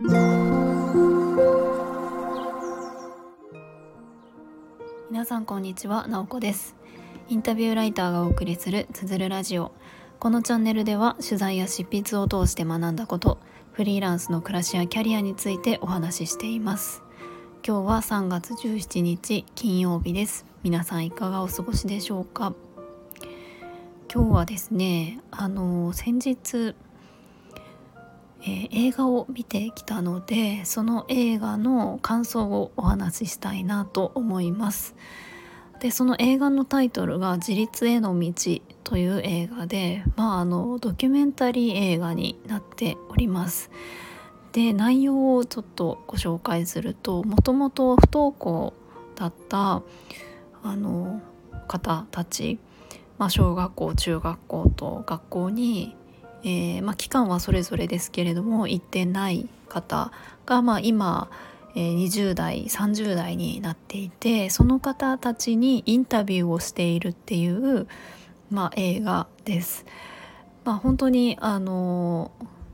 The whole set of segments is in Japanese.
皆さんこんにちは、なおこです。インタビューライターがお送りするつづるラジオ。このチャンネルでは取材や執筆を通して学んだことフリーランスの暮らしやキャリアについてお話ししています。今日は3月17日金曜日です。皆さんいかがお過ごしでしょうか？今日はですねあの先日えー、映画を見てきたのでその映画の感想をお話ししたいなと思います。でその映画のタイトルが「自立への道」という映画でまああのドキュメンタリー映画になっております。で内容をちょっとご紹介するともともと不登校だったあの方たち、まあ、小学校中学校と学校にえー、まあ、期間はそれぞれですけれども行ってない方が、まあ、今、えー、20代30代になっていてその方たちにインタビューをしているっていう、まあ、映画です。まあ、本当にあの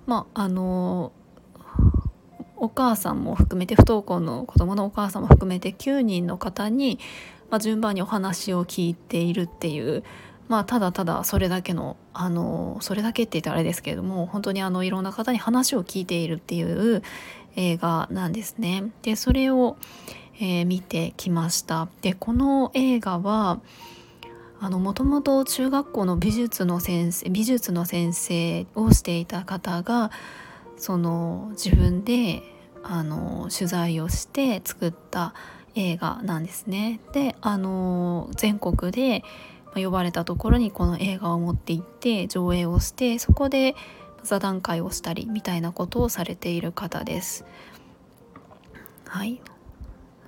まああのお母さんも含めて不登校の子供のお母さんも含めて9人の方に、ま、順番にお話を聞いているっていうまあただただそれだけのあのそれだけって言ったらあれですけれども本当にあのいろんな方に話を聞いているっていう映画なんですね。でそれを、えー、見てきました。でこの映画はもともと中学校の美術の先生美術の先生をしていた方がその自分であの取材をして作った映画なんですね。であの全国で呼ばれたところにこの映画を持って行って上映をしてそこで座談会をしたりみたいなことをされている方です。はい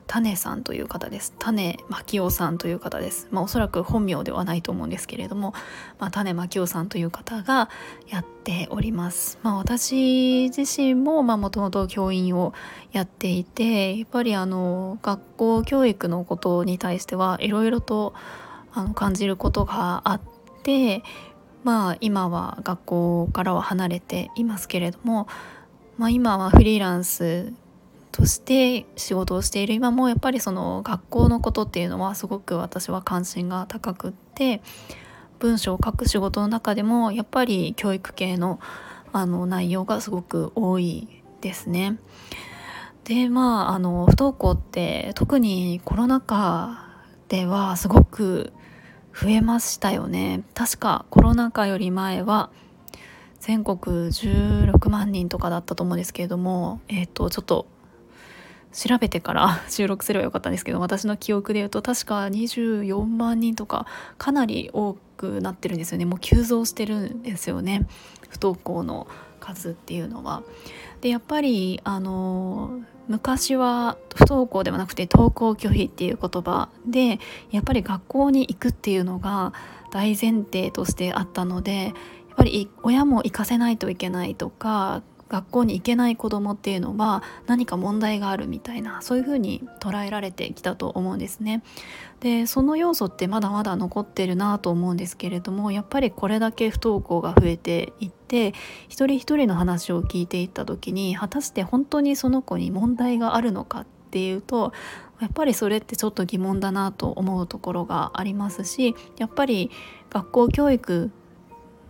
種さんという方です。種牧雄さんという方です。まあおそらく本名ではないと思うんですけれども、まあ、種牧雄さんという方がやっております。まあ私自身もまあもともと教員をやっていて、やっぱりあの学校教育のことに対してはいろいろとあの感じることがあってまあ今は学校からは離れていますけれども、まあ、今はフリーランスとして仕事をしている今もやっぱりその学校のことっていうのはすごく私は関心が高くって文章を書く仕事の中でもやっぱり教育系のあの内容がすごく多いですね。でまああの不登校って特にコロナ禍ではすごく増えましたよね。確かコロナ禍より前は全国16万人とかだったと思うんですけれどもえっ、ー、とちょっと調べてから 収録すればよかったんですけど私の記憶で言うと確か24万人とかかなり多くなってるんですよね。もう急増してるんですよね。不登校の数っていうのは。でやっぱりあの昔は不登校ではなくて登校拒否っていう言葉でやっぱり学校に行くっていうのが大前提としてあったのでやっぱり親も行かせないといけないとか学校に行けない子供っていうのは何か問題があるみたいなそういうふうに捉えられてきたと思うんですね。でその要素ってまだまだ残ってるなと思うんですけれどもやっぱりこれだけ不登校が増えていって一人一人の話を聞いていった時に果たして本当にその子に問題があるのかっていうとやっぱりそれってちょっと疑問だなと思うところがありますしやっぱり学校教育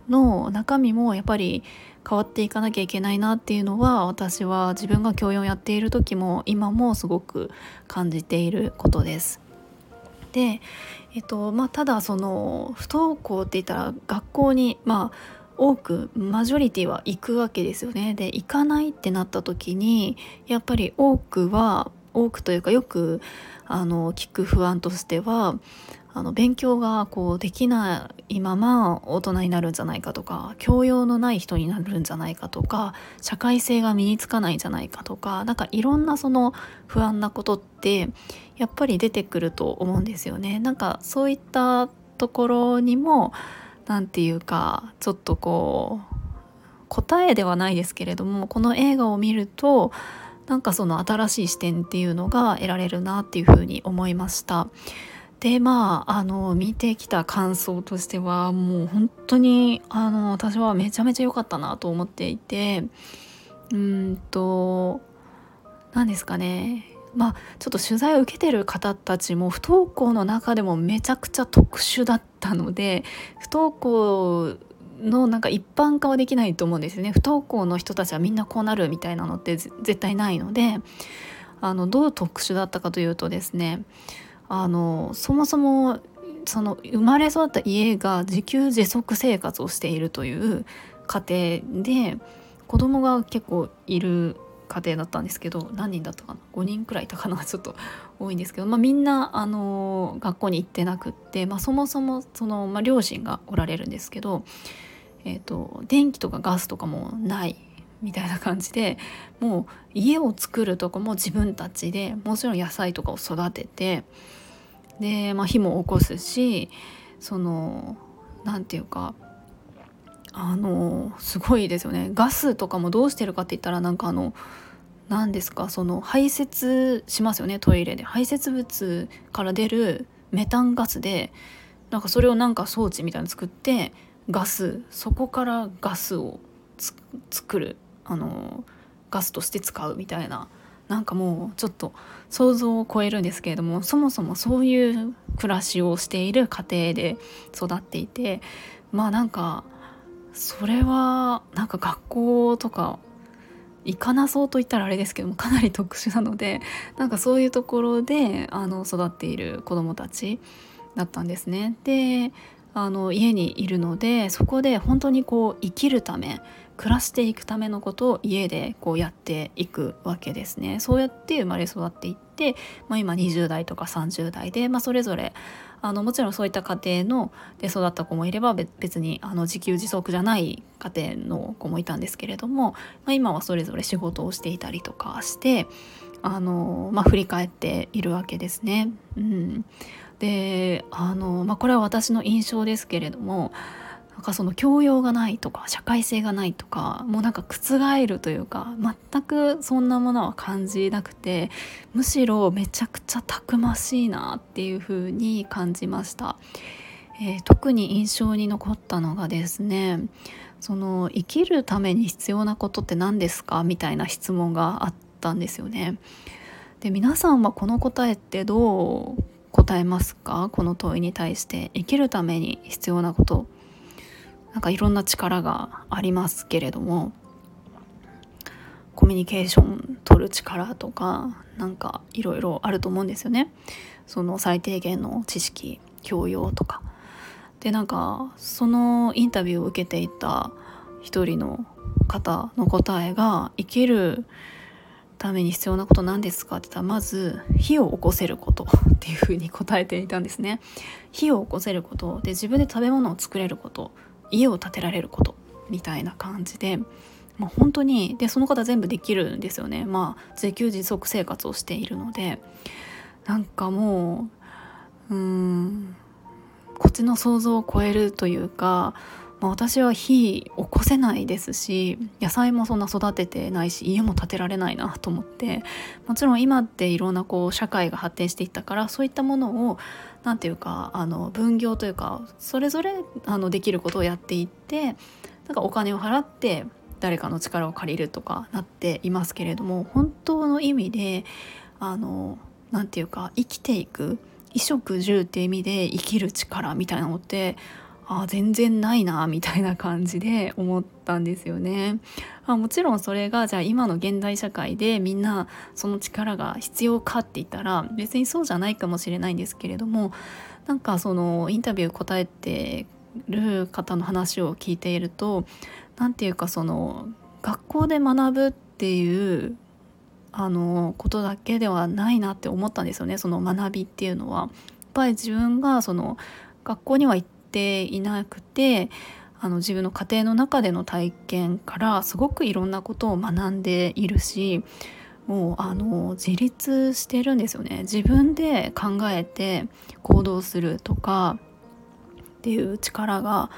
の中身もやっぱり変わっていかなきゃいけないなっていうのは私は自分が教員をやっている時も今もすごく感じていることです。で、えっとまあ、ただその不登校って言ったら学校にまあ多くマジョリティは行くわけですよね。で行かないってなった時にやっぱり多くは多くというかよくあの聞く不安としてはあの勉強がこうできないまま大人になるんじゃないかとか教養のない人になるんじゃないかとか社会性が身につかないんじゃないかとか何かいろんなその不安なことってやっぱり出てくると思うんですよね。なんかそういったところにも何て言うかちょっとこう答えではないですけれどもこの映画を見るとなんかその新しい視点っていうのが得られるなっていうふうに思いました。でまああの見てきた感想としてはもう本当にあの私はめちゃめちゃ良かったなと思っていてうんと何ですかね。まあちょっと取材を受けてる方たちも不登校の中でもめちゃくちゃ特殊だったので不登校のなんか一般化はできないと思うんですよね。不登校の人たちはみんなこうなるみたいなのって絶対ないのであのどう特殊だったかというとですねあのそもそもその生まれ育った家が自給自足生活をしているという家庭で子供が結構いる家庭だったんですけど何人だったかな？5人くらいいたかな？ちょっと多いんですけど、まあ、みんなあの学校に行ってなくって、まあ、そもそもその、まあ、両親がおられるんですけど、えーと、電気とかガスとかもないみたいな感じでもう家を作るとこも自分たちでもちろん野菜とかを育ててで、まあ、火も起こすしその何て言うかあのすごいですよね。ガスとかもどうしてるかって言ったらなんかあの何ですかその排泄しますよねトイレで。排泄物から出るメタンガスでなんかそれをなんか装置みたいなの作ってガスそこからガスを作る。あのガスとして使うみたいななんかもうちょっと想像を超えるんですけれどもそもそもそういう暮らしをしている家庭で育っていてまあなんかそれはなんか学校とか行かなそうと言ったらあれですけどもかなり特殊なのでなんかそういうところであの育っている子どもたちだったんですね。であの家にいるのでそこで本当にこう生きるため暮らしていくためのことを家でこうやっていくわけですね。そうやって生まれ育っていって、まあ、今20代とか30代で、まあ、それぞれあのもちろんそういった家庭ので育った子もいれば別にあの自給自足じゃない家庭の子もいたんですけれども、まあ、今はそれぞれ仕事をしていたりとかしてあの、まあ、振り返っているわけですね。うん、であの、まあ、これは私の印象ですけれどもなんかその教養がないとか社会性がないとかもうなんか覆るというか全くそんなものは感じなくてむしろめちゃくちゃたくましいなっていう風に感じました、えー、特に印象に残ったのがですねその生きるために必要なことって何ですかみたいな質問があったんですよね。で皆さんはこの答えってどう答えますか？この問いに対して生きるために必要なこと。なんかいろんな力がありますけれどもコミュニケーション取る力とかなんかいろいろあると思うんですよね。その最低限の知識教養とか。でなんかそのインタビューを受けていた一人の方の答えが生きるために必要なこと何ですかって言ったらまず火を起こせることっていうふうに答えていたんですね。火を起こせることで自分で食べ物を作れること家を建てられることみたいな感じで、まあ、本当にでその方全部できるんですよね。まあ自給自足生活をしているので。なんかもううんこっちの想像を超えるというか、まあ、私は火起こせないですし野菜もそんな育ててないし家も建てられないなと思ってもちろん今っていろんなこう社会が発展していったからそういったものを何て言うかあの分業というかそれぞれあのできることをやっていってなんかお金を払って誰かの力を借りるとかなっていますけれども本当の意味で何て言うか生きていく衣食住っていう意味で生きる力みたいなのってあ全然ないなみたいな感じで思ったんですよね。あもちろんそれがじゃあ今の現代社会でみんなその力が必要かって言ったら別にそうじゃないかもしれないんですけれどもなんかそのインタビュー答えてる方の話を聞いていると何て言うかその学校で学ぶっていうあのことだけではないなって思ったんですよねその学びっていうのは。やっぱり自分がその学校には行ってていなくてあの自分の家庭の中での体験からすごくいろんなことを学んでいるしもうあの自立してるんですよね。自分で考えて行動するとかっていう力が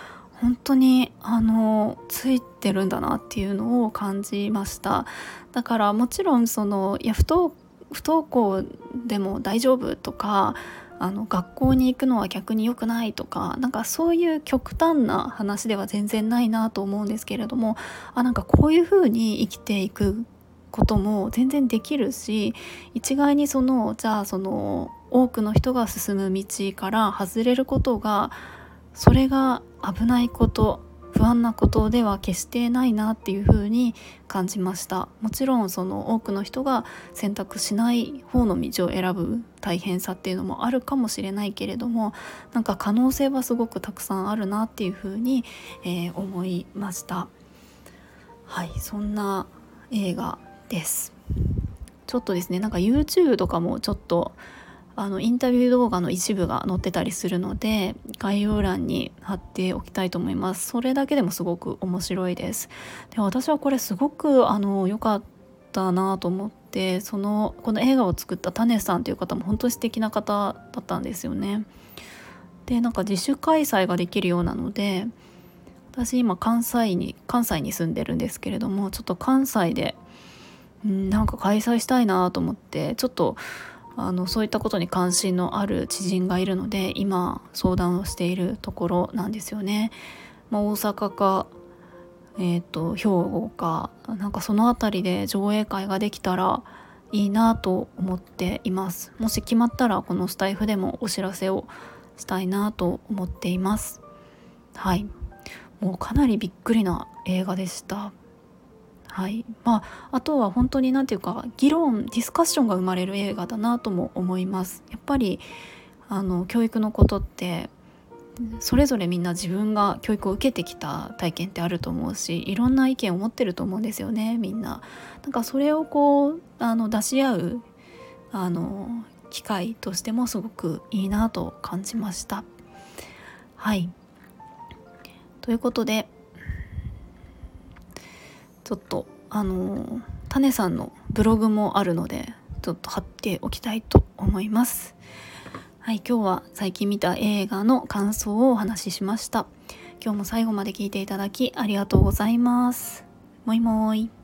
本当にあのついてるんだなっていうのを感じました。だからもちろんそのいや不登不登校でも大丈夫とかあの学校に行くのは逆に良くないとかなんかそういう極端な話では全然ないなと思うんですけれどもあなんかこういうふうに生きていくことも全然できるし一概にそのじゃあその多くの人が進む道から外れることがそれが危ないこと不安なことでは決してないなっていうふうに感じました。もちろんその多くの人が選択しない方の道を選ぶ大変さっていうのもあるかもしれないけれどもなんか可能性はすごくたくさんあるなっていうふうに、えー、思いました。はいそんな映画です。ちょっとですねなんか YouTube とかもちょっとあのインタビュー動画の一部が載ってたりするので概要欄に貼っておきたいと思います。それだけでもすごく面白いです。で私はこれすごくあの良かったなと思ってそのこの映画を作ったタネさんという方も本当に素敵な方だったんですよね。でなんか自主開催ができるようなので私今関西に関西に住んでるんですけれどもちょっと関西でんなんか開催したいなと思ってちょっとあのそういったことに関心のある知人がいるので今相談をしているところなんですよね。まあ、大阪か、えーと、兵庫かなんかその辺りで上映会ができたらいいなと思っています。もし決まったらこのスタイフでもお知らせをしたいなと思っています。はい。もうかなりびっくりな映画でした。はいまあ、あとは本当に何て言うか議論ディスカッションが生まれる映画だなとも思いますやっぱりあの教育のことってそれぞれみんな自分が教育を受けてきた体験ってあると思うしいろんな意見を持ってると思うんですよねみんな。なんかそれをこうあの出し合うあの機会としてもすごくいいなと感じました。はいということでちょっとあのタネさんのブログもあるのでちょっと貼っておきたいと思います。はい今日は最近見た映画の感想をお話ししました。今日も最後まで聞いていただきありがとうございます。もいもーい。